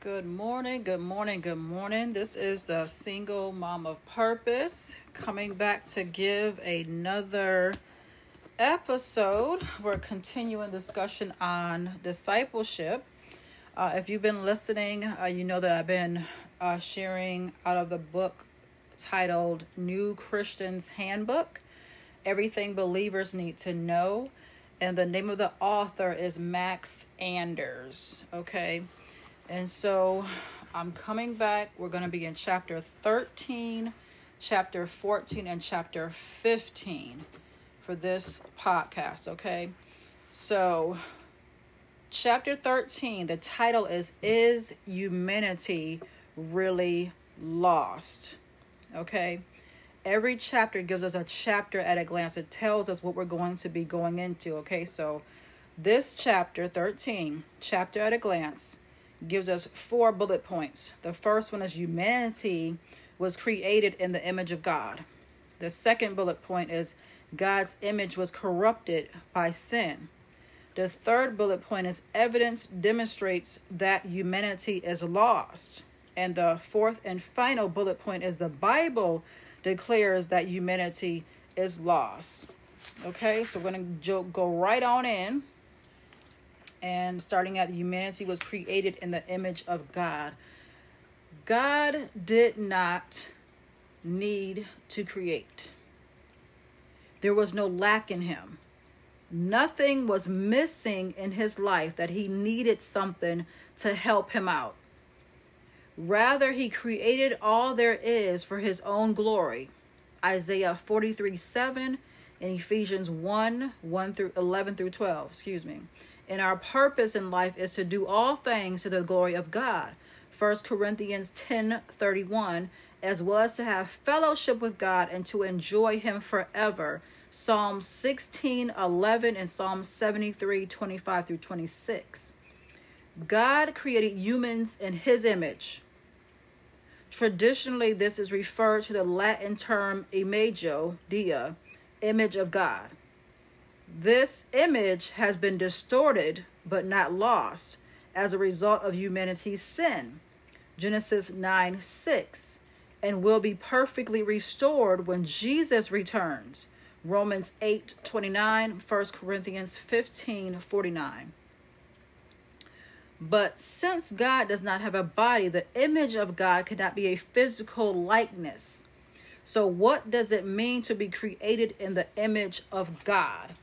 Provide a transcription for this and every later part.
Good morning, good morning, good morning. This is the Single Mom of Purpose coming back to give another episode. We're continuing discussion on discipleship. Uh, if you've been listening, uh, you know that I've been uh, sharing out of the book titled New Christian's Handbook Everything Believers Need to Know. And the name of the author is Max Anders. Okay. And so I'm coming back. We're going to be in chapter 13, chapter 14, and chapter 15 for this podcast, okay? So, chapter 13, the title is Is Humanity Really Lost? Okay? Every chapter gives us a chapter at a glance. It tells us what we're going to be going into, okay? So, this chapter 13, chapter at a glance, gives us four bullet points. The first one is humanity was created in the image of God. The second bullet point is God's image was corrupted by sin. The third bullet point is evidence demonstrates that humanity is lost. And the fourth and final bullet point is the Bible declares that humanity is lost. Okay, so we're going to go right on in and starting at humanity was created in the image of God. God did not need to create. There was no lack in him. Nothing was missing in his life that he needed something to help him out. Rather, he created all there is for his own glory. Isaiah 43 7 and Ephesians 1 1 through 11 through 12. Excuse me. And our purpose in life is to do all things to the glory of God. 1 Corinthians 10 31, as well as to have fellowship with God and to enjoy Him forever. Psalm 16 11 and Psalm 73 25 through 26. God created humans in His image. Traditionally, this is referred to the Latin term imago, Dei, image of God. This image has been distorted but not lost as a result of humanity's sin. Genesis 9 6 and will be perfectly restored when Jesus returns. Romans 8 29, 1 Corinthians 15 49. But since God does not have a body, the image of God cannot be a physical likeness. So, what does it mean to be created in the image of God?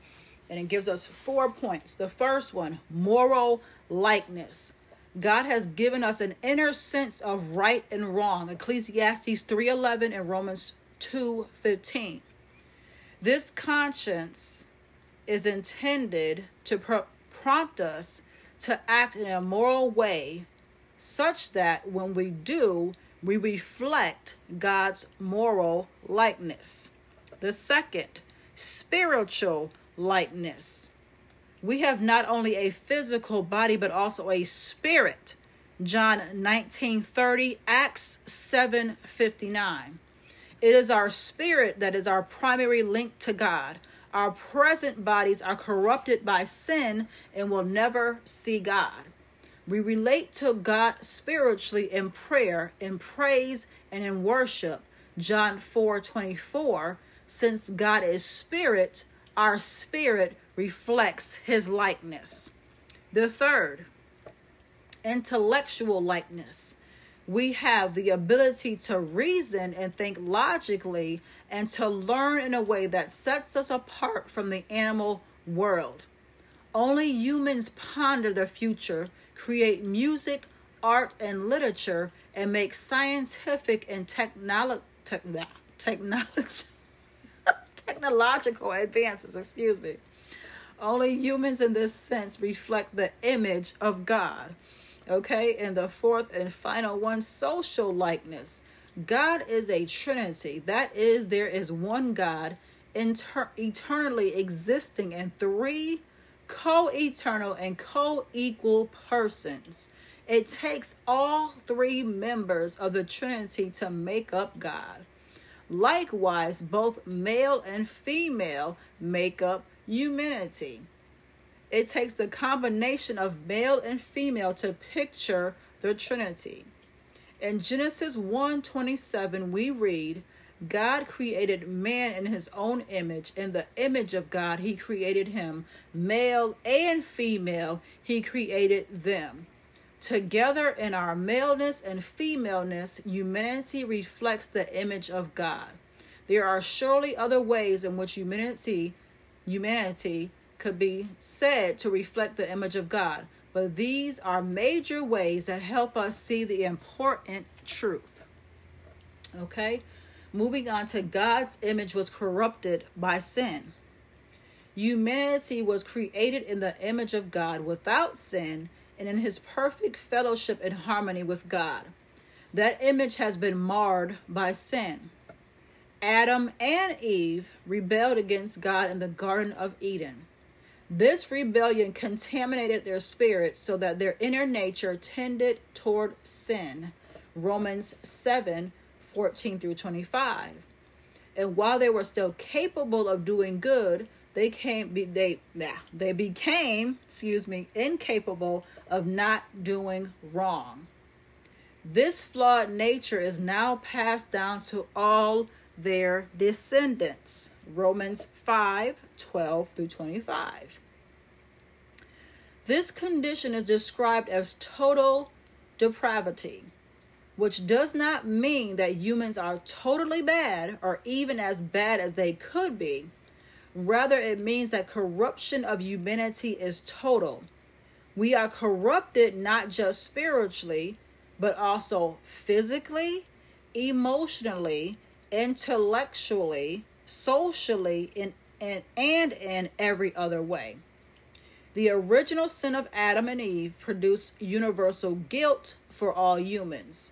And it gives us four points. The first one, moral likeness. God has given us an inner sense of right and wrong. Ecclesiastes 3:11 and Romans 2:15. This conscience is intended to pro- prompt us to act in a moral way such that when we do, we reflect God's moral likeness. The second, spiritual likeness. We have not only a physical body but also a spirit. John 19:30, Acts 7:59. It is our spirit that is our primary link to God. Our present bodies are corrupted by sin and will never see God. We relate to God spiritually in prayer, in praise, and in worship. John 4:24, since God is spirit, our spirit reflects his likeness. The third, intellectual likeness. We have the ability to reason and think logically and to learn in a way that sets us apart from the animal world. Only humans ponder the future, create music, art, and literature, and make scientific and technolo- te- technology technological advances, excuse me. Only humans in this sense reflect the image of God. Okay, and the fourth and final one social likeness. God is a trinity. That is, there is one God inter- eternally existing in three co eternal and co equal persons. It takes all three members of the Trinity to make up God. Likewise, both male and female make up humanity. It takes the combination of male and female to picture the Trinity. In Genesis 1:27 we read, God created man in his own image. In the image of God, he created him. Male and female, he created them. Together in our maleness and femaleness, humanity reflects the image of God. There are surely other ways in which humanity humanity could be said to reflect the image of God, but these are major ways that help us see the important truth. Okay? Moving on to God's image was corrupted by sin. Humanity was created in the image of God without sin and in his perfect fellowship and harmony with God. That image has been marred by sin. Adam and Eve rebelled against God in the Garden of Eden. This rebellion contaminated their spirits so that their inner nature tended toward sin. Romans 7 14 through 25. And while they were still capable of doing good, they came they nah, they became, excuse me, incapable of not doing wrong. This flawed nature is now passed down to all their descendants. Romans 5 12 through 25. This condition is described as total depravity which does not mean that humans are totally bad or even as bad as they could be. Rather, it means that corruption of humanity is total. We are corrupted not just spiritually, but also physically, emotionally, intellectually, socially, in, in, and in every other way. The original sin of Adam and Eve produced universal guilt for all humans.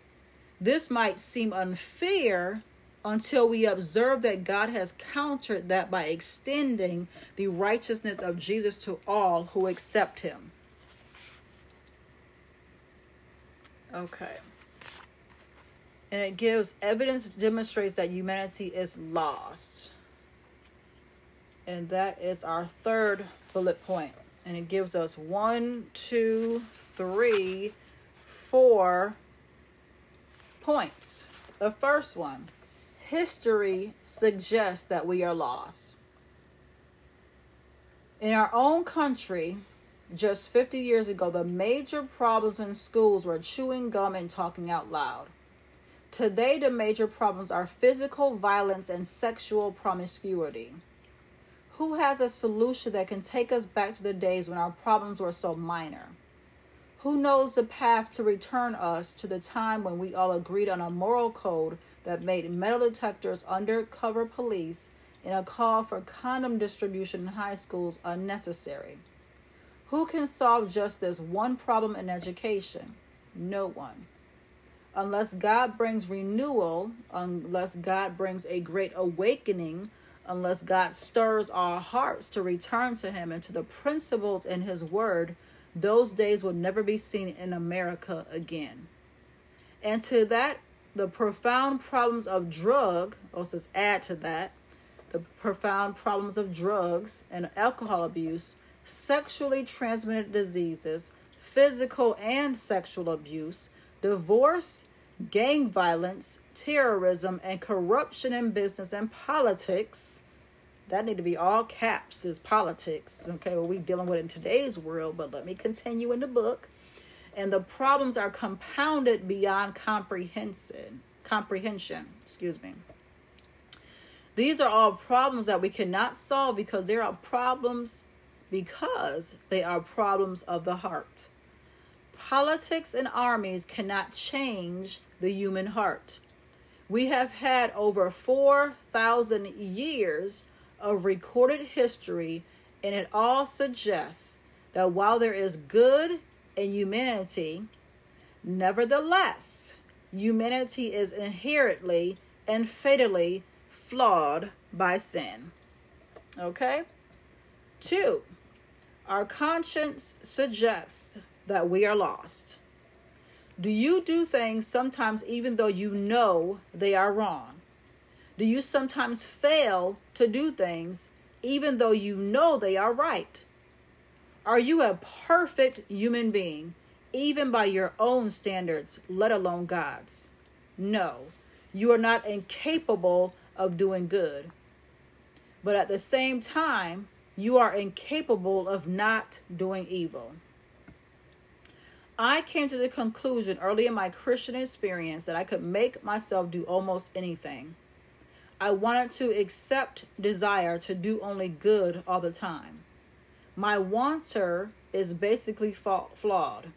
This might seem unfair until we observe that God has countered that by extending the righteousness of Jesus to all who accept him. Okay. And it gives evidence demonstrates that humanity is lost. And that is our third bullet point. And it gives us one, two, three, four, points. The first one history suggests that we are lost. In our own country, just 50 years ago, the major problems in schools were chewing gum and talking out loud. Today, the major problems are physical violence and sexual promiscuity. Who has a solution that can take us back to the days when our problems were so minor? Who knows the path to return us to the time when we all agreed on a moral code that made metal detectors undercover police and a call for condom distribution in high schools unnecessary? Who can solve just this one problem in education? No one. Unless God brings renewal, unless God brings a great awakening, unless God stirs our hearts to return to Him and to the principles in His Word, those days will never be seen in America again. And to that, the profound problems of drug, also add to that, the profound problems of drugs and alcohol abuse, sexually transmitted diseases, physical and sexual abuse, divorce, gang violence, terrorism, and corruption in business and politics. That need to be all caps is politics okay what we dealing with in today's world but let me continue in the book and the problems are compounded beyond comprehension comprehension excuse me. These are all problems that we cannot solve because there are problems because they are problems of the heart. Politics and armies cannot change the human heart. We have had over 4,000 years of recorded history, and it all suggests that while there is good in humanity, nevertheless, humanity is inherently and fatally flawed by sin. Okay? Two, our conscience suggests that we are lost. Do you do things sometimes even though you know they are wrong? Do you sometimes fail to do things even though you know they are right? Are you a perfect human being even by your own standards, let alone God's. No, you are not incapable of doing good. But at the same time, you are incapable of not doing evil. I came to the conclusion early in my Christian experience that I could make myself do almost anything. I wanted to accept desire to do only good all the time. My wanter is basically flawed.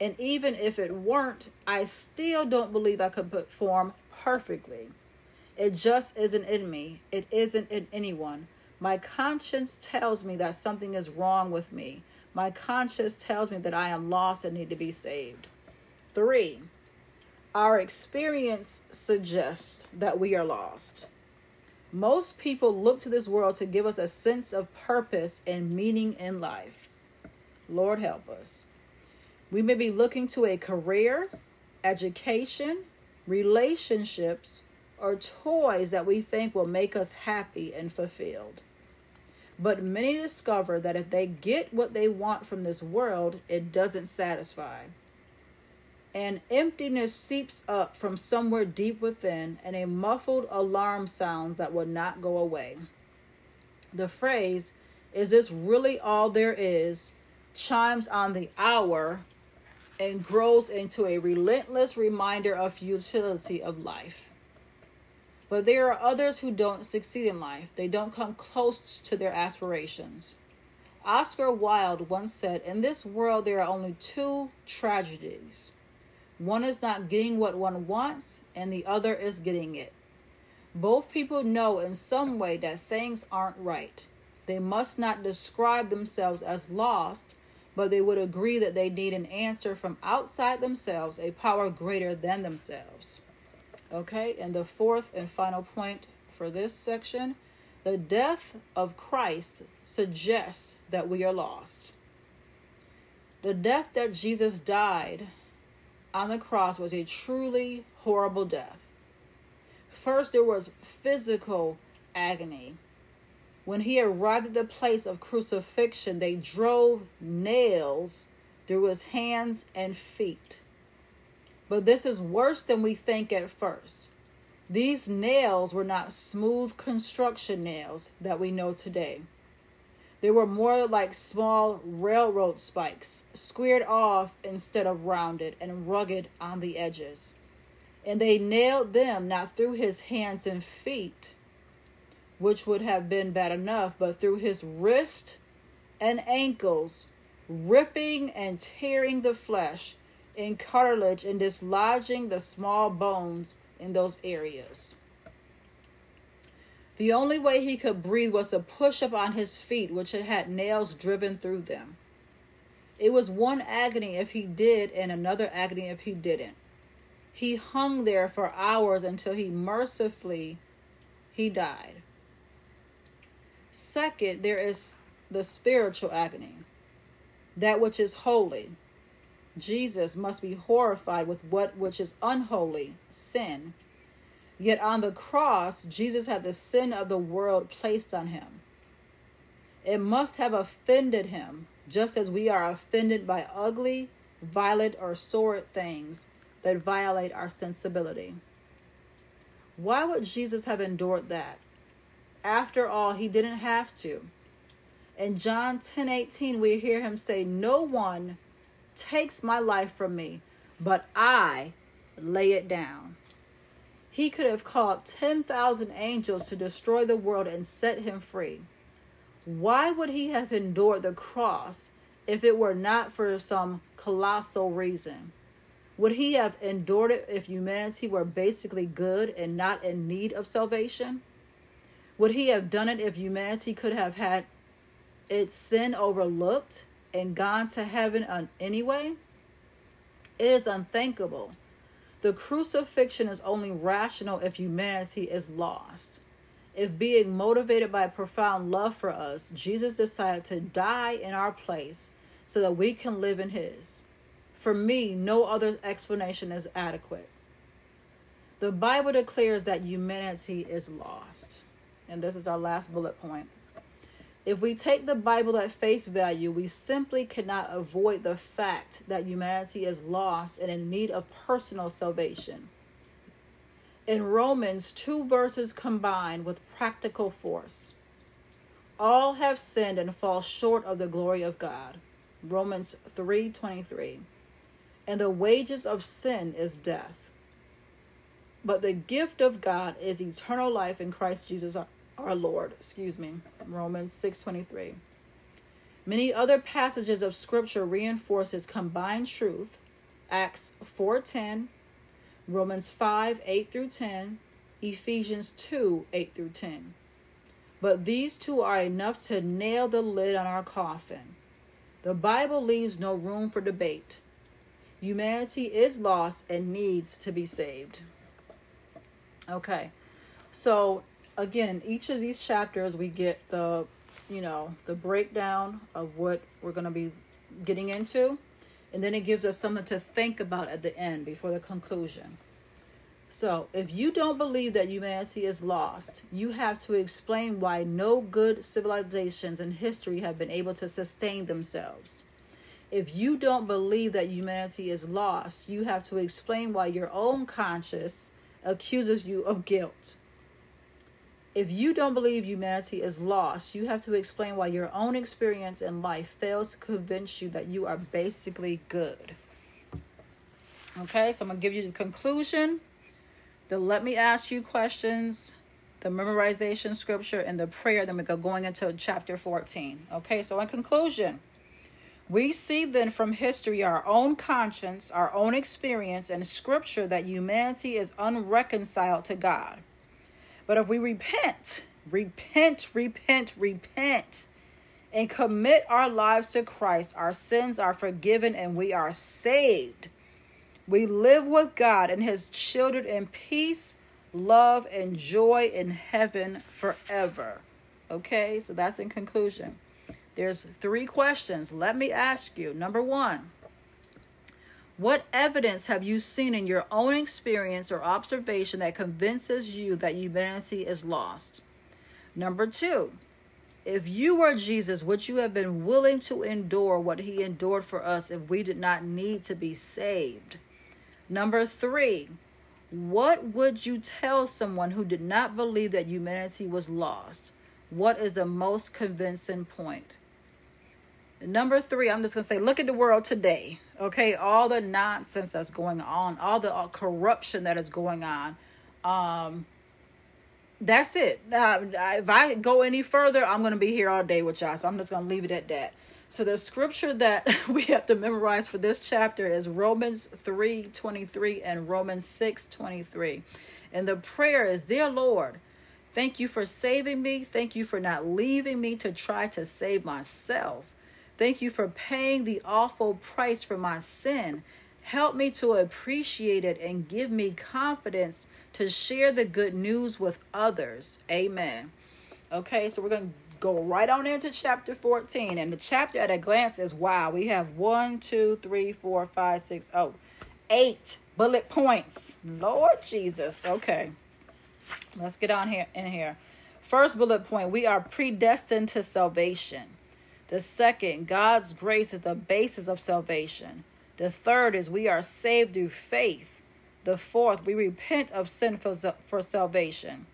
And even if it weren't, I still don't believe I could perform perfectly. It just isn't in me. It isn't in anyone. My conscience tells me that something is wrong with me. My conscience tells me that I am lost and need to be saved. Three, our experience suggests that we are lost. Most people look to this world to give us a sense of purpose and meaning in life. Lord help us. We may be looking to a career, education, relationships, or toys that we think will make us happy and fulfilled. But many discover that if they get what they want from this world, it doesn't satisfy. And emptiness seeps up from somewhere deep within, and a muffled alarm sounds that will not go away. The phrase, Is this really all there is? chimes on the hour and grows into a relentless reminder of futility of life. But there are others who don't succeed in life. They don't come close to their aspirations. Oscar Wilde once said, In this world, there are only two tragedies. One is not getting what one wants, and the other is getting it. Both people know in some way that things aren't right. They must not describe themselves as lost, but they would agree that they need an answer from outside themselves, a power greater than themselves. Okay, and the fourth and final point for this section the death of Christ suggests that we are lost. The death that Jesus died on the cross was a truly horrible death. First, there was physical agony. When he arrived at the place of crucifixion, they drove nails through his hands and feet. But this is worse than we think at first. These nails were not smooth construction nails that we know today. They were more like small railroad spikes, squared off instead of rounded and rugged on the edges. And they nailed them not through his hands and feet, which would have been bad enough, but through his wrist and ankles, ripping and tearing the flesh and cartilage and dislodging the small bones in those areas. The only way he could breathe was to push up on his feet, which had had nails driven through them. It was one agony if he did, and another agony if he didn't. He hung there for hours until he mercifully he died. Second, there is the spiritual agony, that which is holy, Jesus must be horrified with what which is unholy, sin. Yet on the cross, Jesus had the sin of the world placed on him. It must have offended him, just as we are offended by ugly, violent, or sordid things that violate our sensibility. Why would Jesus have endured that? After all, he didn't have to. In John 10 18, we hear him say, No one takes my life from me, but I lay it down. He could have called 10,000 angels to destroy the world and set him free. Why would he have endured the cross if it were not for some colossal reason? Would he have endured it if humanity were basically good and not in need of salvation? Would he have done it if humanity could have had its sin overlooked and gone to heaven anyway, it is unthinkable. The crucifixion is only rational if humanity is lost. If being motivated by a profound love for us, Jesus decided to die in our place so that we can live in His. For me, no other explanation is adequate. The Bible declares that humanity is lost. And this is our last bullet point. If we take the Bible at face value, we simply cannot avoid the fact that humanity is lost and in need of personal salvation. In Romans, two verses combine with practical force. All have sinned and fall short of the glory of God. Romans 3:23. And the wages of sin is death. But the gift of God is eternal life in Christ Jesus our Lord, excuse me, Romans 6:23. Many other passages of scripture reinforces combined truth. Acts 4:10, Romans 5, 8 through 10, Ephesians 2, 8 through 10. But these two are enough to nail the lid on our coffin. The Bible leaves no room for debate. Humanity is lost and needs to be saved. Okay, so again, in each of these chapters, we get the, you know, the breakdown of what we're going to be getting into. And then it gives us something to think about at the end before the conclusion. So, if you don't believe that humanity is lost, you have to explain why no good civilizations in history have been able to sustain themselves. If you don't believe that humanity is lost, you have to explain why your own conscience accuses you of guilt. If you don't believe humanity is lost, you have to explain why your own experience in life fails to convince you that you are basically good. Okay, so I'm to give you the conclusion, the let me ask you questions, the memorization scripture, and the prayer. Then we go going into chapter 14. Okay, so in conclusion, we see then from history our own conscience, our own experience, and scripture that humanity is unreconciled to God. But if we repent, repent, repent, repent, and commit our lives to Christ, our sins are forgiven and we are saved. We live with God and His children in peace, love, and joy in heaven forever. Okay, so that's in conclusion. There's three questions. Let me ask you. Number one, what evidence have you seen in your own experience or observation that convinces you that humanity is lost? Number two, if you were Jesus, would you have been willing to endure what he endured for us if we did not need to be saved? Number three, what would you tell someone who did not believe that humanity was lost? What is the most convincing point? Number three, I'm just going to say, look at the world today. Okay, all the nonsense that's going on, all the uh, corruption that is going on. Um, that's it. Now, if I go any further, I'm going to be here all day with y'all. So I'm just going to leave it at that. So the scripture that we have to memorize for this chapter is Romans 3 23 and Romans 6 23. And the prayer is Dear Lord, thank you for saving me. Thank you for not leaving me to try to save myself. Thank you for paying the awful price for my sin. Help me to appreciate it and give me confidence to share the good news with others. Amen. Okay, so we're going to go right on into chapter 14. And the chapter at a glance is wow, we have one, two, three, four, five, six, oh, eight bullet points. Lord Jesus. Okay. Let's get on here in here. First bullet point, we are predestined to salvation. The second, God's grace is the basis of salvation. The third is we are saved through faith. The fourth, we repent of sin for, for salvation.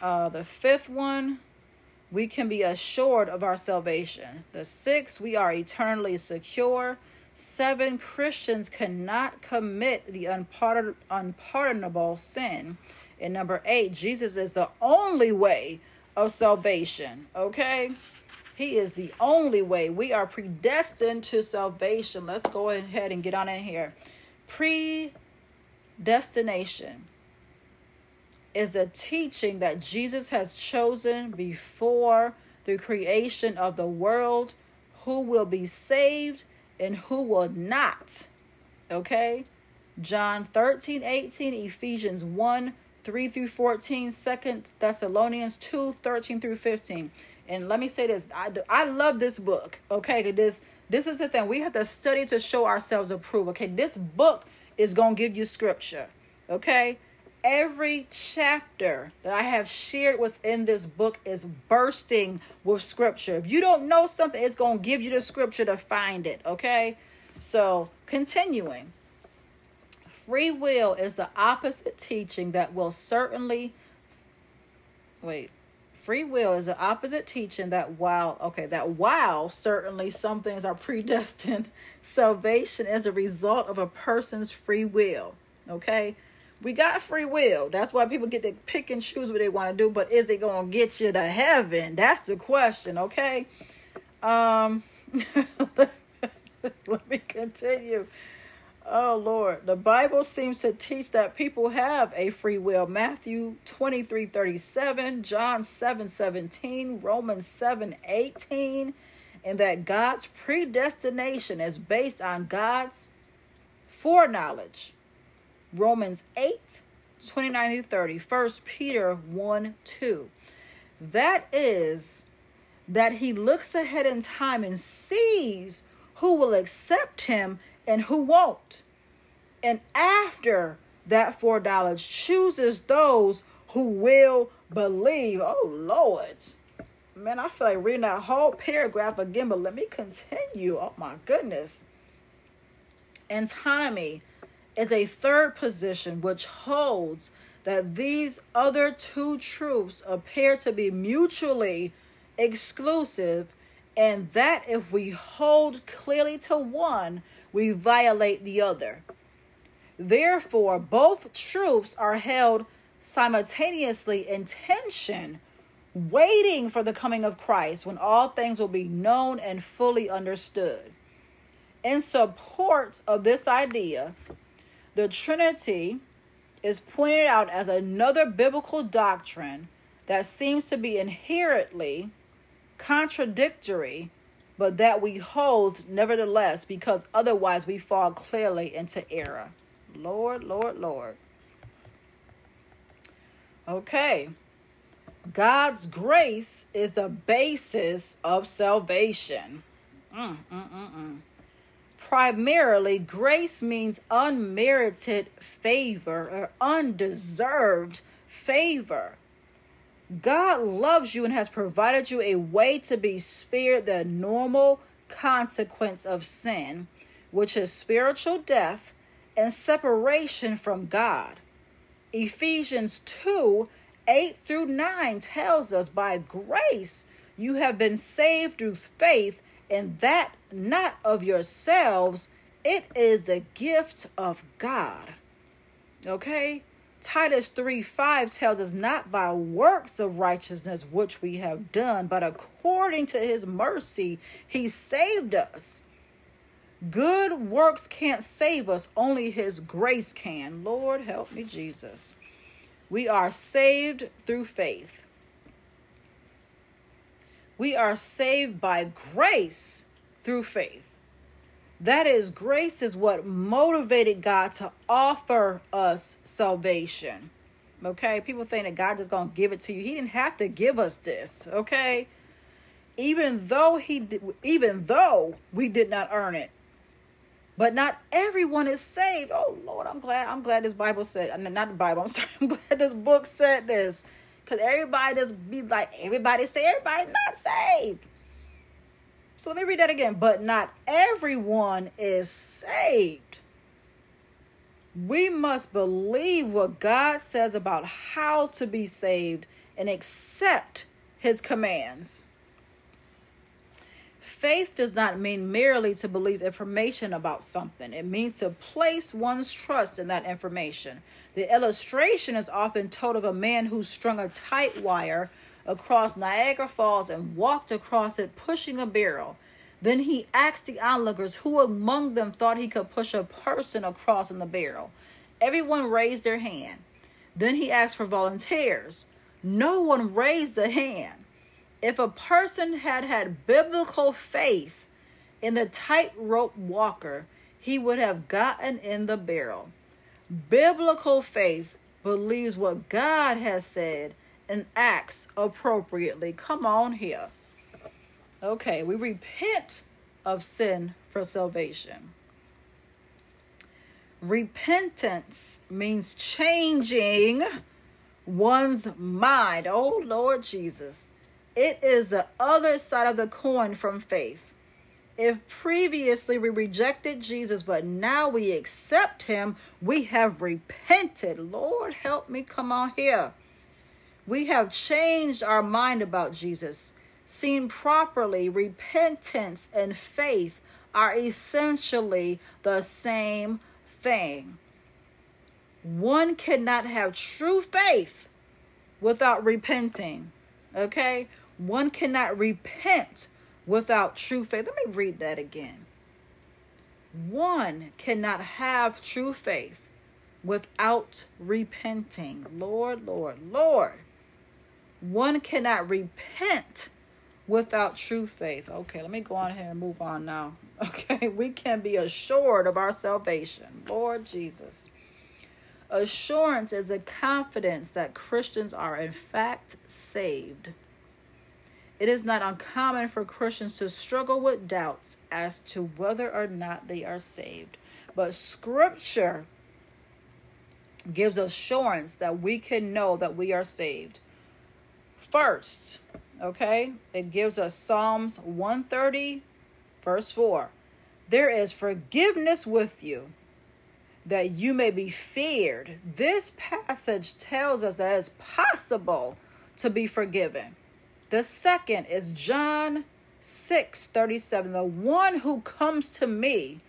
Uh, the fifth one, we can be assured of our salvation. The sixth, we are eternally secure. Seven, Christians cannot commit the unpardon- unpardonable sin. And number eight, Jesus is the only way of salvation. Okay? He is the only way. We are predestined to salvation. Let's go ahead and get on in here. Predestination is the teaching that Jesus has chosen before the creation of the world who will be saved and who will not. Okay? John 13, 18, Ephesians 1, 3 through 14, 2 Thessalonians 2, 13 through 15 and let me say this i, I love this book okay this this is the thing we have to study to show ourselves approved okay this book is to give you scripture okay every chapter that I have shared within this book is bursting with scripture. If you don't know something, it's to give you the scripture to find it, okay? So, continuing. Free will is the opposite teaching that will certainly wait. Free will is the opposite teaching that while okay, that while certainly some things are predestined, salvation is a result of a person's free will. Okay? We got free will. That's why people get to pick and choose what they want to do, but is it going to get you to heaven? That's the question, okay? Um let me continue. Oh Lord, the Bible seems to teach that people have a free will. Matthew 23 37, John 7 17, Romans 7 18, and that God's predestination is based on God's foreknowledge. Romans 8 29 through 30, 1 Peter 1 2. That is, that he looks ahead in time and sees who will accept him and who won't. And after that $4 chooses those who will believe. Oh, Lord. Man, I feel like reading that whole paragraph again, but let me continue. Oh, my goodness. Antinomy is a third position which holds that these other two truths appear to be mutually exclusive, and that if we hold clearly to one, we violate the other. Therefore, both truths are held simultaneously in tension, waiting for the coming of Christ when all things will be known and fully understood. In support of this idea, the Trinity is pointed out as another biblical doctrine that seems to be inherently contradictory, but that we hold nevertheless, because otherwise we fall clearly into error. Lord, Lord, Lord. Okay. God's grace is the basis of salvation. Mm, mm, mm, mm primarily, grace means unmerited favor or undeserved favor. God loves you and has provided you a way to be spared the normal consequence of sin, which is spiritual death and separation from God. Ephesians 2 8 through 9 tells us by grace you have been saved through faith and that not of yourselves, it is the gift of God. Okay? Titus 3 5 tells us, Not by works of righteousness which we have done, but according to his mercy, he saved us. Good works can't save us, only his grace can. Lord, help me, Jesus. We are saved through faith. We are saved by grace through faith. That is, grace is what motivated God to offer us salvation. Okay? People think that God just to give it to you. He didn't have to give us this. Okay? Even though he even though we did not earn it. But not everyone is saved. Oh Lord, I'm glad I'm glad this Bible said uh, not the Bible, I'm sorry. I'm glad this book said this. Because everybody just be like, everybody say everybody's not saved. So let me read that again. But not everyone is saved. We must believe what God says about how to be saved and accept his commands. Faith does not mean merely to believe information about something, it means to place one's trust in that information. The illustration is often told of a man who strung a tight wire across Niagara Falls and walked across it pushing a barrel. Then he asked the onlookers who among them thought he could push a person across in the barrel. Everyone raised their hand. Then he asked for volunteers. No one raised a hand. If a person had had biblical faith in the tightrope walker, he would have gotten in the barrel. Biblical faith believes what God has said and acts appropriately. Come on here. Okay, we repent of sin for salvation. Repentance means changing one's mind. Oh, Lord Jesus. It is the other side of the coin from faith. If previously we rejected Jesus, but now we accept him, we have repented. Lord, help me come on here. We have changed our mind about Jesus. Seen properly, repentance and faith are essentially the same thing. One cannot have true faith without repenting. Okay? One cannot repent without true faith. Let me read that again. One cannot have true faith without repenting. Lord, Lord, Lord. One cannot repent without true faith. Okay, let me go on here and move on now. Okay, we can be assured of our salvation. Lord Jesus. Assurance is a confidence that Christians are in fact saved. It is not uncommon for Christians to struggle with doubts as to whether or not they are saved. But Scripture gives assurance that we can know that we are saved. First, okay, it gives us Psalms 130, verse 4. There is forgiveness with you that you may be feared. This passage tells us that it's possible to be forgiven. The second is John 6 37. The one who comes to me,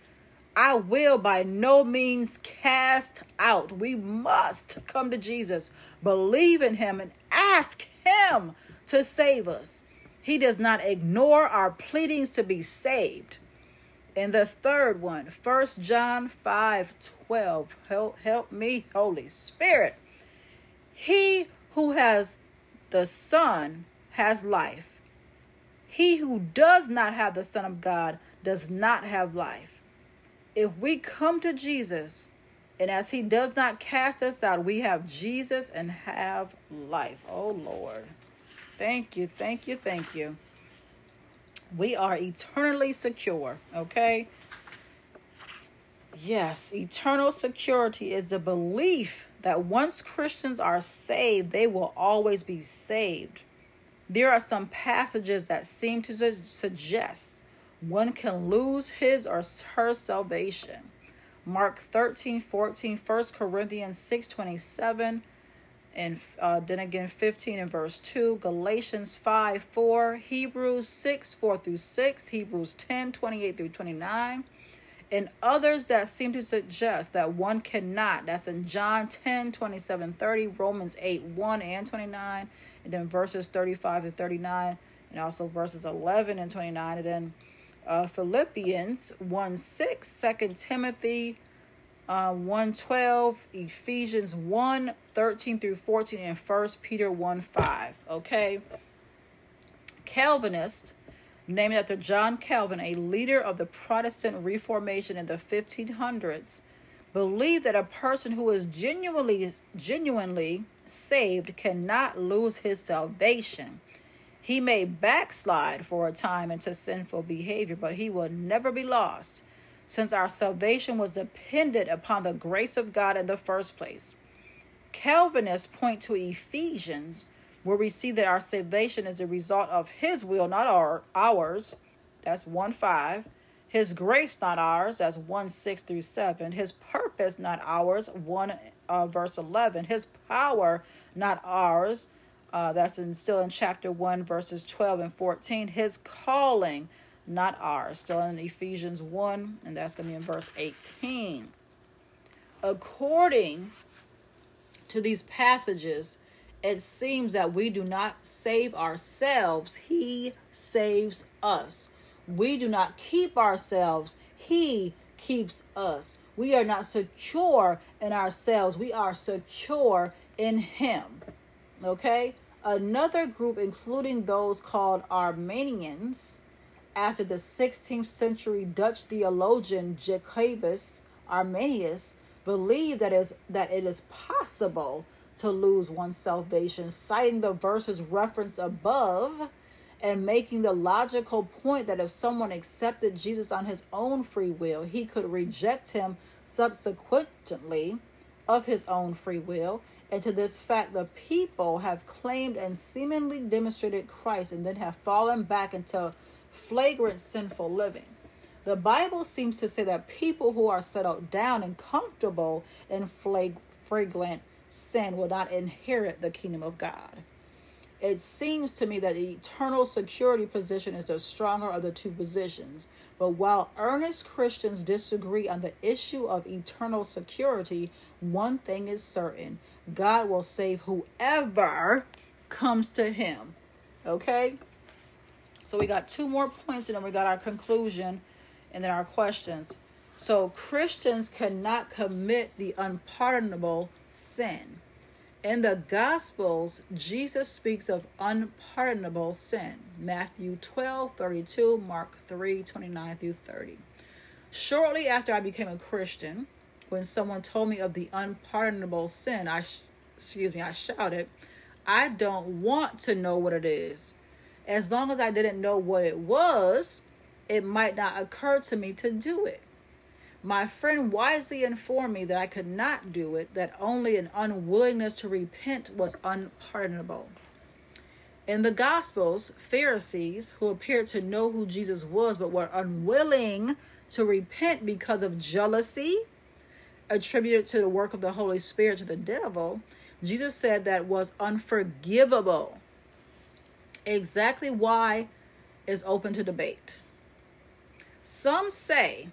I will by no means cast out. We must come to Jesus, believe in him, and ask him to save us. He does not ignore our pleadings to be saved. And the third one, First John 5 12. Help, help me, Holy Spirit. He who has the Son has life. He who does not have the Son of God does not have life. If we come to Jesus, and as he does not cast us out, we have Jesus and have life. Oh Lord. Thank you, thank you, thank you. We are eternally secure, okay? Yes, eternal security is the belief that once Christians are saved, they will always be saved. There are some passages that seem to su- suggest one can lose his or her salvation. Mark 13, 14, 1 Corinthians 6, 27, and uh, then again 15 and verse 2, Galatians 5, 4, Hebrews 6, 4 through 6, Hebrews 10, 28 through 29, and others that seem to suggest that one cannot. That's in John 10, 27, 30, Romans 8, 1 and 29, and then verses 35 and 39, and also verses 11 and 29, and then uh, Philippians 1 6, 2 Timothy uh, 1 12, Ephesians 1 13 through 14, and 1 Peter 1 5. Okay. Calvinist, named after John Calvin, a leader of the Protestant Reformation in the 1500s, believed that a person who is genuinely genuinely saved cannot lose his salvation. He may backslide for a time into sinful behavior, but he will never be lost, since our salvation was dependent upon the grace of God in the first place. Calvinists point to Ephesians, where we see that our salvation is a result of his will, not our ours. That's 1 5. His grace, not ours. That's 1 6 through 7. His purpose, not ours. 1 uh, verse 11. His power, not ours. Uh, that's in, still in chapter 1, verses 12 and 14. His calling, not ours. Still in Ephesians 1, and that's going to be in verse 18. According to these passages, it seems that we do not save ourselves, He saves us. We do not keep ourselves, He keeps us. We are not secure in ourselves, we are secure in Him. Okay? Another group, including those called Arminians, after the 16th century Dutch theologian Jacobus Arminius, believe that is that it is possible to lose one's salvation, citing the verses referenced above and making the logical point that if someone accepted Jesus on his own free will, he could reject him subsequently of his own free will. And to this fact, the people have claimed and seemingly demonstrated Christ and then have fallen back into flagrant sinful living. The Bible seems to say that people who are settled down and comfortable in flag- flagrant sin will not inherit the kingdom of God. It seems to me that the eternal security position is the stronger of the two positions. But while earnest Christians disagree on the issue of eternal security, one thing is certain God will save whoever comes to him. Okay? So we got two more points and then we got our conclusion and then our questions. So Christians cannot commit the unpardonable sin. In the Gospels, Jesus speaks of unpardonable sin. Matthew 12, 32, Mark 3, 29 through 30. Shortly after I became a Christian, when someone told me of the unpardonable sin, I excuse me, I shouted, I don't want to know what it is. As long as I didn't know what it was, it might not occur to me to do it. My friend wisely informed me that I could not do it, that only an unwillingness to repent was unpardonable. In the Gospels, Pharisees, who appeared to know who Jesus was but were unwilling to repent because of jealousy, attributed to the work of the Holy Spirit to the devil, Jesus said that was unforgivable. Exactly why is open to debate. Some say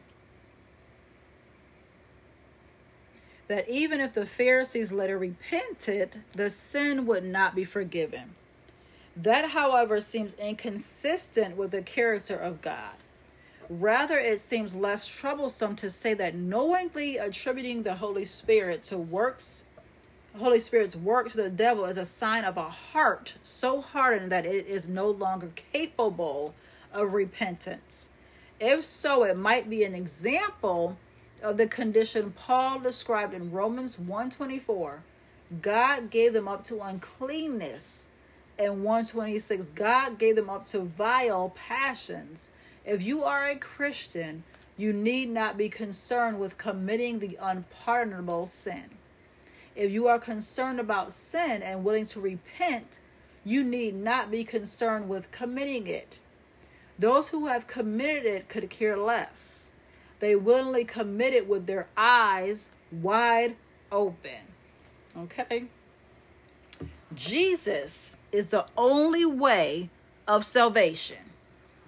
that even if the Pharisees later repented, the sin would not be forgiven. That, however, seems inconsistent with the character of God. Rather, it seems less troublesome to say that knowingly attributing the Holy Spirit to works, Holy Spirit's work to the devil is a sign of a heart so hardened that it is no longer capable of repentance. If so, it might be an example of the condition Paul described in Romans 124. God gave them up to uncleanness. And 126, God gave them up to vile passions. If you are a Christian, you need not be concerned with committing the unpardonable sin. If you are concerned about sin and willing to repent, you need not be concerned with committing it. Those who have committed it could care less they willingly commit it with their eyes wide open. Okay? Jesus is the only way of salvation.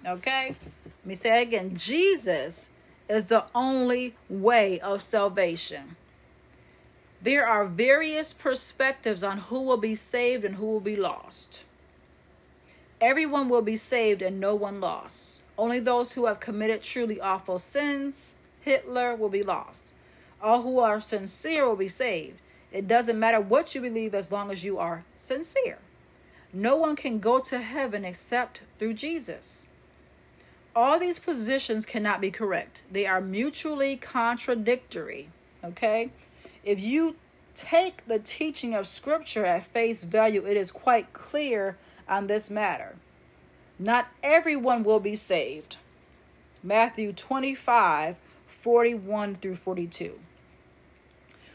Okay? Let me say again Jesus is the only way of salvation. There are various perspectives on who will be saved and who will be lost. Everyone will be saved and no one lost. Only those who have committed truly awful sins, Hitler, will be lost. All who are sincere will be saved. It doesn't matter what you believe as long as you are sincere. No one can go to heaven except through Jesus. All these positions cannot be correct, they are mutually contradictory. Okay? If you take the teaching of Scripture at face value, it is quite clear on this matter. Not everyone will be saved. Matthew 25, 41 through 42.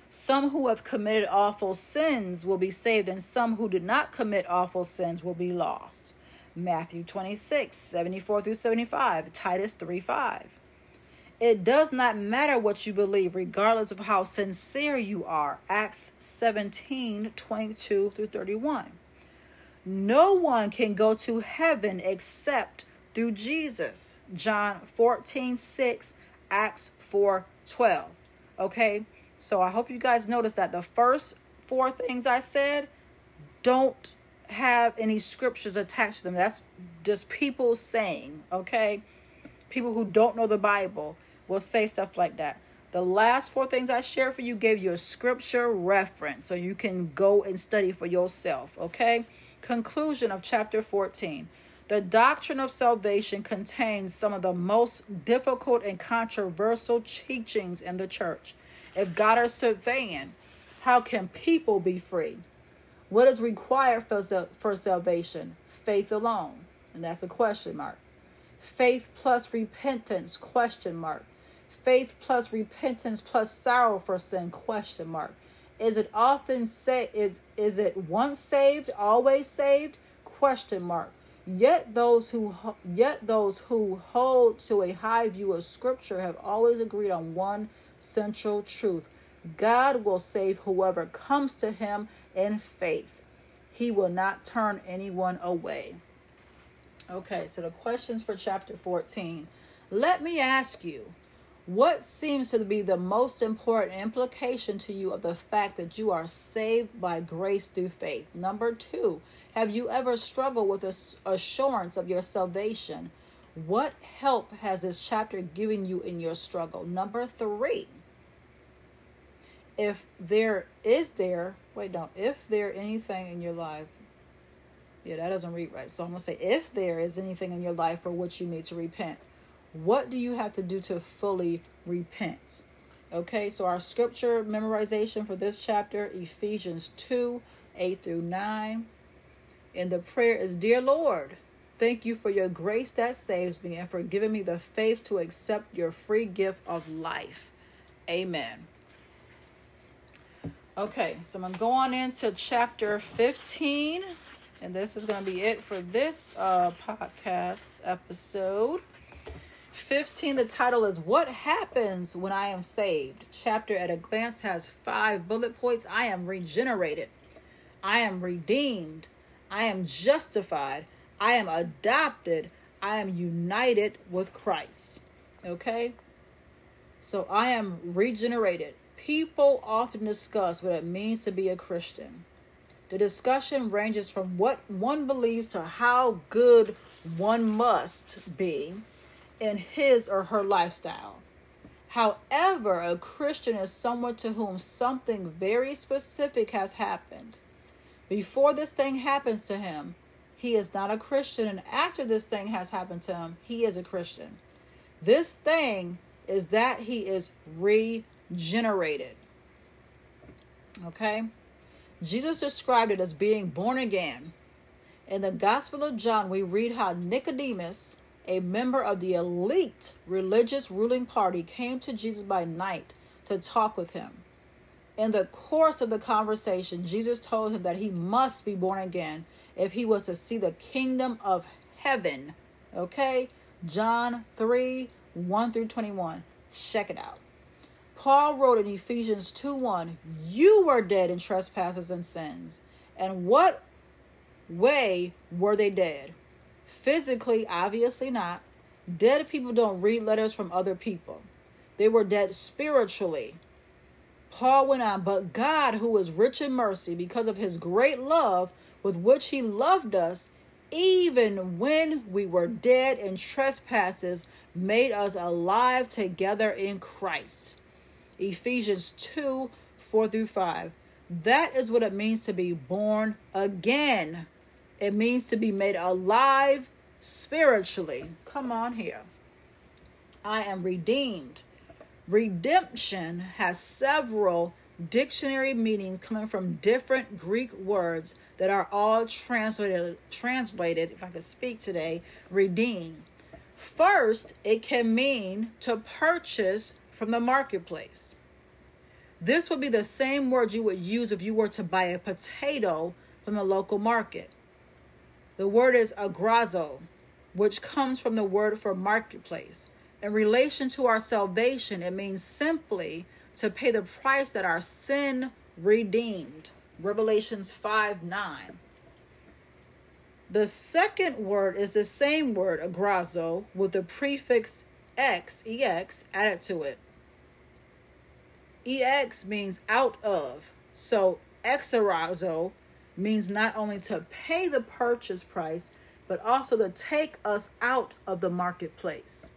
Some who have committed awful sins will be saved, and some who did not commit awful sins will be lost. Matthew 26, 74 through 75, Titus 3 5. It does not matter what you believe, regardless of how sincere you are. Acts 17, 22 through 31. No one can go to heaven except through Jesus. John 14, 6, Acts 4, 12. Okay? So I hope you guys notice that the first four things I said don't have any scriptures attached to them. That's just people saying, okay? People who don't know the Bible will say stuff like that. The last four things I shared for you gave you a scripture reference so you can go and study for yourself, okay? Conclusion of chapter 14. The doctrine of salvation contains some of the most difficult and controversial teachings in the church. If God is surveying, how can people be free? What is required for, for salvation? Faith alone. And that's a question mark. Faith plus repentance? Question mark. faith plus repentance plus sorrow for sin? Question mark. Is it often say is is it once saved, always saved? Question mark. Yet those who yet those who hold to a high view of scripture have always agreed on one central truth. God will save whoever comes to him in faith. He will not turn anyone away. Okay, so the questions for chapter 14. Let me ask you, what seems to be the most important implication to you of the fact that you are saved by grace through faith? Number two, have you ever struggled with assurance of your salvation? What help has this chapter given you in your struggle? Number three, if there is there, wait, no, if there anything in your life, yeah, that doesn't read right. So I'm to say, if there is anything in your life for which you need to repent, what do you have to do to fully repent? Okay, so our scripture memorization for this chapter, Ephesians 2 8 through 9. And the prayer is Dear Lord, thank you for your grace that saves me and for giving me the faith to accept your free gift of life. Amen. Okay, so I'm going into chapter 15, and this is going to be it for this uh, podcast episode. 15, the title is What Happens When I Am Saved? Chapter at a glance has five bullet points. I am regenerated, I am redeemed, I am justified. I am adopted. I am united with Christ. Okay? So I am regenerated. People often discuss what it means to be a Christian. The discussion ranges from what one believes to how good one must be in his or her lifestyle. However, a Christian is someone to whom something very specific has happened. Before this thing happens to him, he is not a Christian. And after this thing has happened to him, he is a Christian. This thing is that he is regenerated. Okay? Jesus described it as being born again. In the Gospel of John, we read how Nicodemus, a member of the elite religious ruling party, came to Jesus by night to talk with him. In the course of the conversation, Jesus told him that he must be born again if he was to see the kingdom of heaven. Okay? John 3 1 through 21. Check it out. Paul wrote in Ephesians 2 1, You were dead in trespasses and sins. And what way were they dead? Physically, obviously not. Dead people don't read letters from other people. They were dead spiritually. Paul went on, but God, who is rich in mercy, because of his great love with which he loved us, even when we were dead in trespasses, made us alive together in Christ. Ephesians 2 4 through 5. That is what it means to be born again. It means to be made alive spiritually. Come on here. I am redeemed. Redemption has several dictionary meanings coming from different Greek words that are all translated translated if I could speak today redeem. First, it can mean to purchase from the marketplace. This would be the same word you would use if you were to buy a potato from the local market. The word is agrazo, which comes from the word for marketplace. In relation to our salvation, it means simply to pay the price that our sin redeemed. Revelations 5 9. The second word is the same word, agrazo, with the prefix x, ex, added to it. Ex means out of. So exorazo means not only to pay the purchase price, but also to take us out of the marketplace.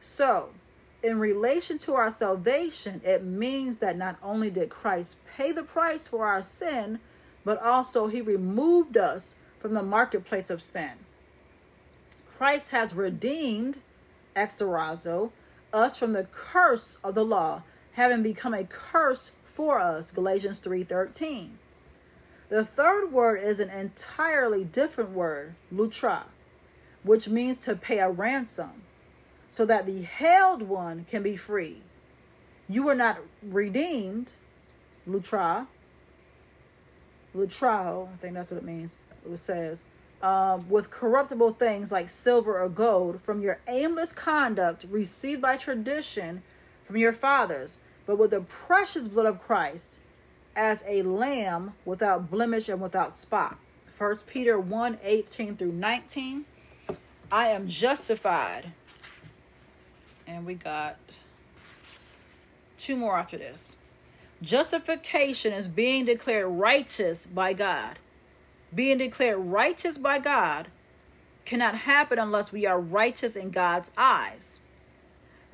So, in relation to our salvation, it means that not only did Christ pay the price for our sin, but also he removed us from the marketplace of sin. Christ has redeemed, exorazo, us from the curse of the law, having become a curse for us, Galatians 3:13. The third word is an entirely different word, lutra, which means to pay a ransom. so that the held one can be free. You were not redeemed, lutra, lutrao, I think that's what it means. It says, um, with corruptible things like silver or gold from your aimless conduct received by tradition from your fathers, but with the precious blood of Christ as a lamb without blemish and without spot. First Peter 1 18 through 19. I am justified. And we got two more after this. Justification is being declared righteous by God. Being declared righteous by God cannot happen unless we are righteous in God's eyes.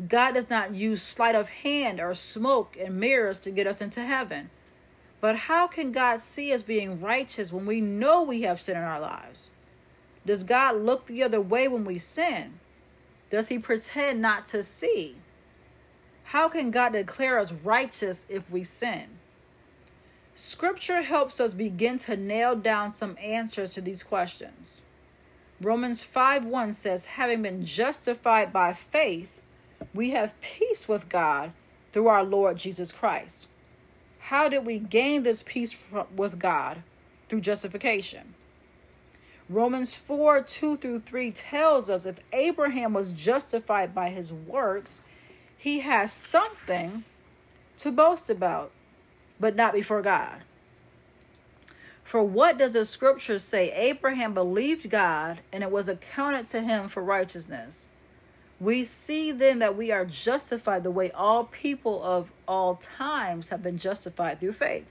God does not use sleight of hand or smoke and mirrors to get us into heaven. But how can God see us being righteous when we know we have sin in our lives? Does God look the other way when we sin? Does he pretend not to see? How can God declare us righteous if we sin? Scripture helps us begin to nail down some answers to these questions. Romans 5 1 says, Having been justified by faith, we have peace with God through our Lord Jesus Christ. How did we gain this peace with God? Through justification. Romans 4 2 through 3 tells us if Abraham was justified by his works, he has something to boast about, but not before God. For what does the scripture say? Abraham believed God, and it was accounted to him for righteousness. We see then that we are justified the way all people of all times have been justified through faith.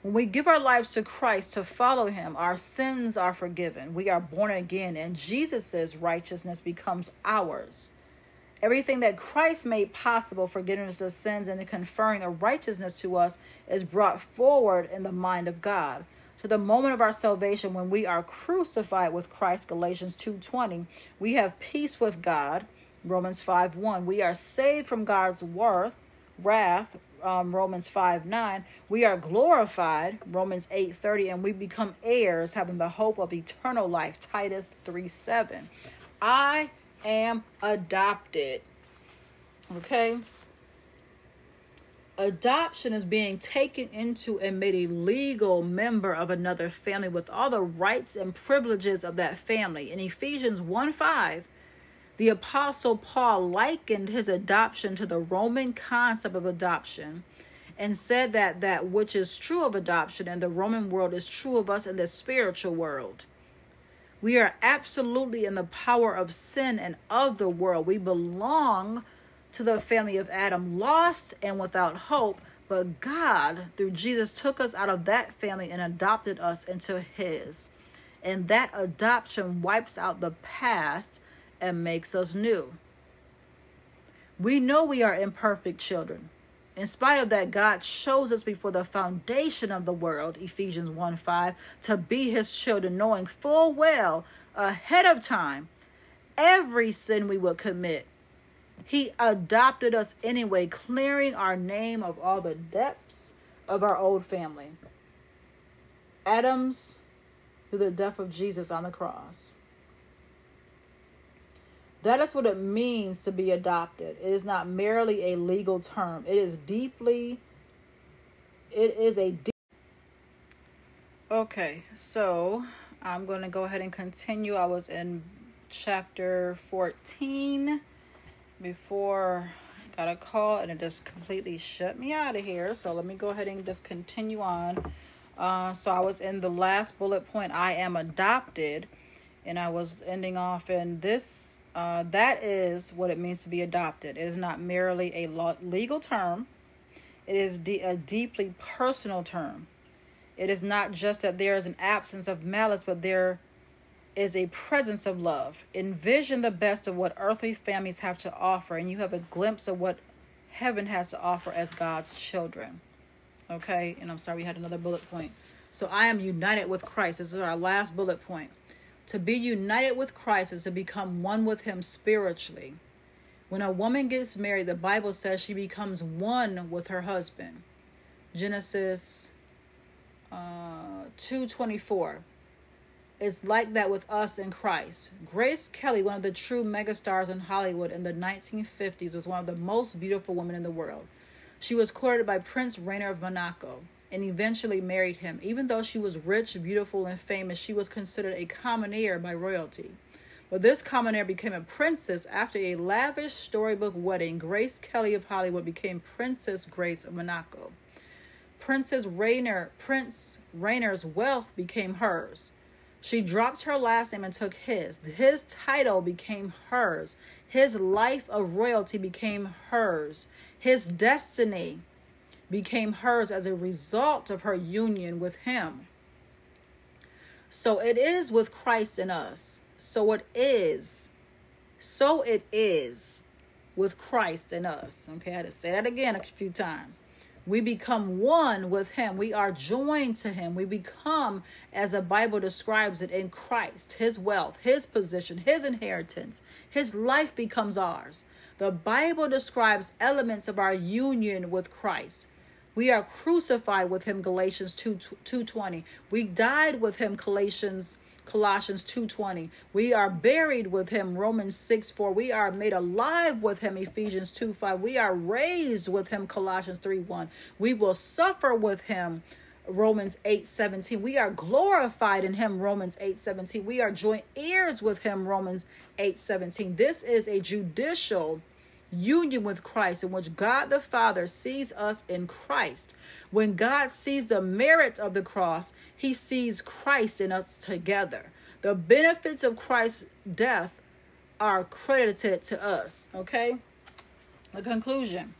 When we give our lives to Christ to follow him, our sins are forgiven. We are born again, and Jesus' righteousness becomes ours. Everything that Christ made possible, forgiveness of sins and the conferring of righteousness to us, is brought forward in the mind of God to the moment of our salvation when we are crucified with Christ Galatians 2:20 we have peace with God Romans 5:1 we are saved from God's worth wrath um, Romans 5 9 we are glorified Romans 8 30 and we become heirs having the hope of eternal life Titus 3 7 I am adopted. Okay Adoption is being taken into and made a legal member of another family with all the rights and privileges of that family. In Ephesians 1 5, the Apostle Paul likened his adoption to the Roman concept of adoption and said that that which is true of adoption in the Roman world is true of us in the spiritual world. We are absolutely in the power of sin and of the world. We belong to the family of Adam, lost and without hope. But God, through Jesus, took us out of that family and adopted us into His. And that adoption wipes out the past and makes us new. We know we are imperfect children. In spite of that, God chose us before the foundation of the world, Ephesians 1 5, to be His children, knowing full well ahead of time every sin we would commit he adopted us anyway, clearing our name of all the depths of our old family. Adam's through the death of Jesus on the cross. That is what it means to be adopted. It is not merely a legal term. It is deeply it is a deep Okay, so I'm going to go ahead and continue. I was in chapter 14 before I got a call and it just completely shut me out of here. So let me go ahead and just continue on. Uh, so I was in the last bullet point, I am adopted, and I was ending off in this. Uh, that is what it means to be adopted. It is not merely a legal term, it is de- a deeply personal term. It is not just that there is an absence of malice, but there is a presence of love. Envision the best of what earthly families have to offer, and you have a glimpse of what heaven has to offer as God's children. Okay, and I'm sorry, we had another bullet point. So I am united with Christ. This is our last bullet point. To be united with Christ is to become one with Him spiritually. When a woman gets married, the Bible says she becomes one with her husband. Genesis uh, 2:24. It's like that with us in Christ. Grace Kelly, one of the true megastars in Hollywood in the 1950s, was one of the most beautiful women in the world. She was courted by Prince Rainier of Monaco and eventually married him. Even though she was rich, beautiful, and famous, she was considered a commoner by royalty. But this commoner became a princess after a lavish storybook wedding. Grace Kelly of Hollywood became Princess Grace of Monaco. Princess Rainier, Prince Rainier's wealth became hers. She dropped her last name and took his. His title became hers. His life of royalty became hers. His destiny became hers as a result of her union with him. So it is with Christ in us. So it is. So it is with Christ in us. Okay, I had to say that again a few times we become one with him. We are joined to him. We become as the bible describes it in christ his wealth his position his inheritance. His life becomes ours. The bible describes elements of our union with christ. We are crucified with him galatians 2 220 we died with him galatians Colossians 2:20. We are buried with him Romans 6:4. We are made alive with him Ephesians 2:5. We are raised with him Colossians 3:1. We will suffer with him Romans 8:17. We are glorified in him Romans 8:17. We are joint heirs with him Romans 8:17. This is a judicial union with Christ in which God the Father sees us in Christ. When God sees the merit of the cross, he sees Christ in us together. The benefits of Christ's death are credited to us, okay? The conclusion.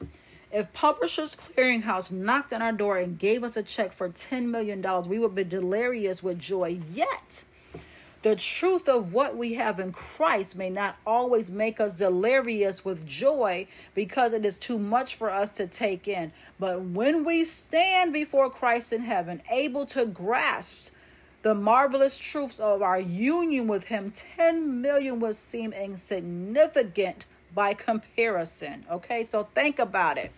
If Publishers Clearinghouse knocked on our door and gave us a check for $10 million, we would be delirious with joy. Yet, the truth of what we have in Christ may not always make us delirious with joy because it is too much for us to take in. But when we stand before Christ in heaven, able to grasp the marvelous truths of our union with Him, 10 million will seem insignificant by comparison. Okay, so think about it.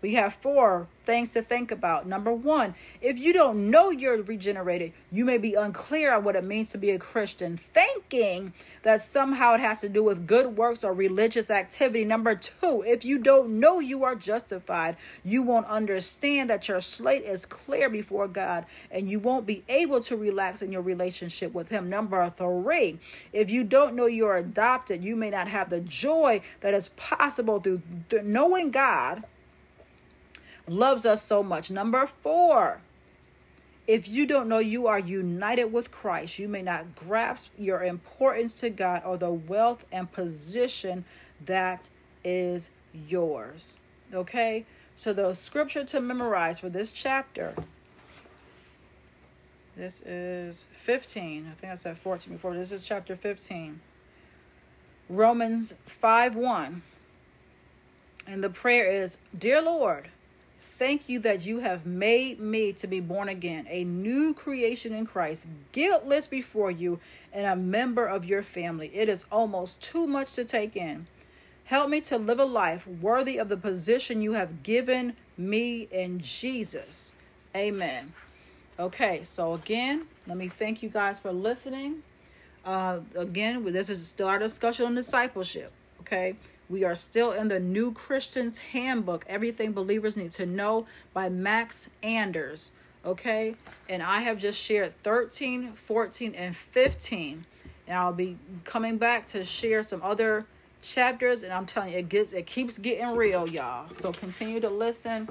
We have four things to think about. Number one, if you don't know you're regenerated, you may be unclear on what it means to be a Christian, thinking that somehow it has to do with good works or religious activity. Number two, if you don't know you are justified, you won't understand that your slate is clear before God and you won't be able to relax in your relationship with Him. Number three, if you don't know you're adopted, you may not have the joy that is possible through knowing God loves us so much. Number four, if you don't know you are united with Christ, you may not grasp your importance to God or the wealth and position that is yours. Okay? So, the scripture to memorize for this chapter. This is 15. I think I said 14 before. This is chapter 15. Romans 5 1. And the prayer is Dear Lord, Thank you that you have made me to be born again, a new creation in Christ, guiltless before you, and a member of your family. It is almost too much to take in. Help me to live a life worthy of the position you have given me in Jesus. Amen. Okay, so again, let me thank you guys for listening. Uh, again, this is still our discussion on discipleship. Okay, we are still in the New Christian's Handbook, Everything Believers Need to Know by Max Anders. Okay, and I have just shared 13, 14, and 15. And I'll be coming back to share some other chapters, and I'm telling you, it gets it keeps getting real, y'all. So continue to listen,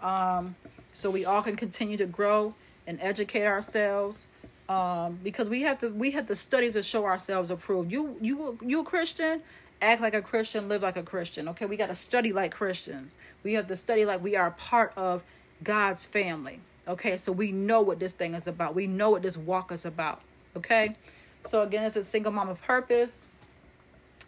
um, so we all can continue to grow and educate ourselves. Um, because we have to we have to study to show ourselves approved. You you you Christian? Act like a Christian, live like a Christian. Okay, we got to study like Christians. We have to study like we are part of God's family. Okay, so we know what this thing is about. We know what this walk is about. Okay, so again, it's a single mom of purpose.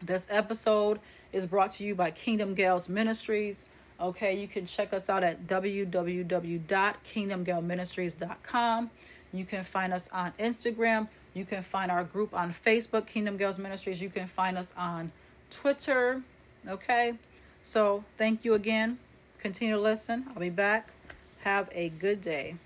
This episode is brought to you by Kingdom Gals Ministries. Okay, you can check us out at www.kingdomgalministries.com. You can find us on Instagram. You can find our group on Facebook, Kingdom Gals Ministries. You can find us on Twitter. Okay. So thank you again. Continue to listen. I'll be back. Have a good day.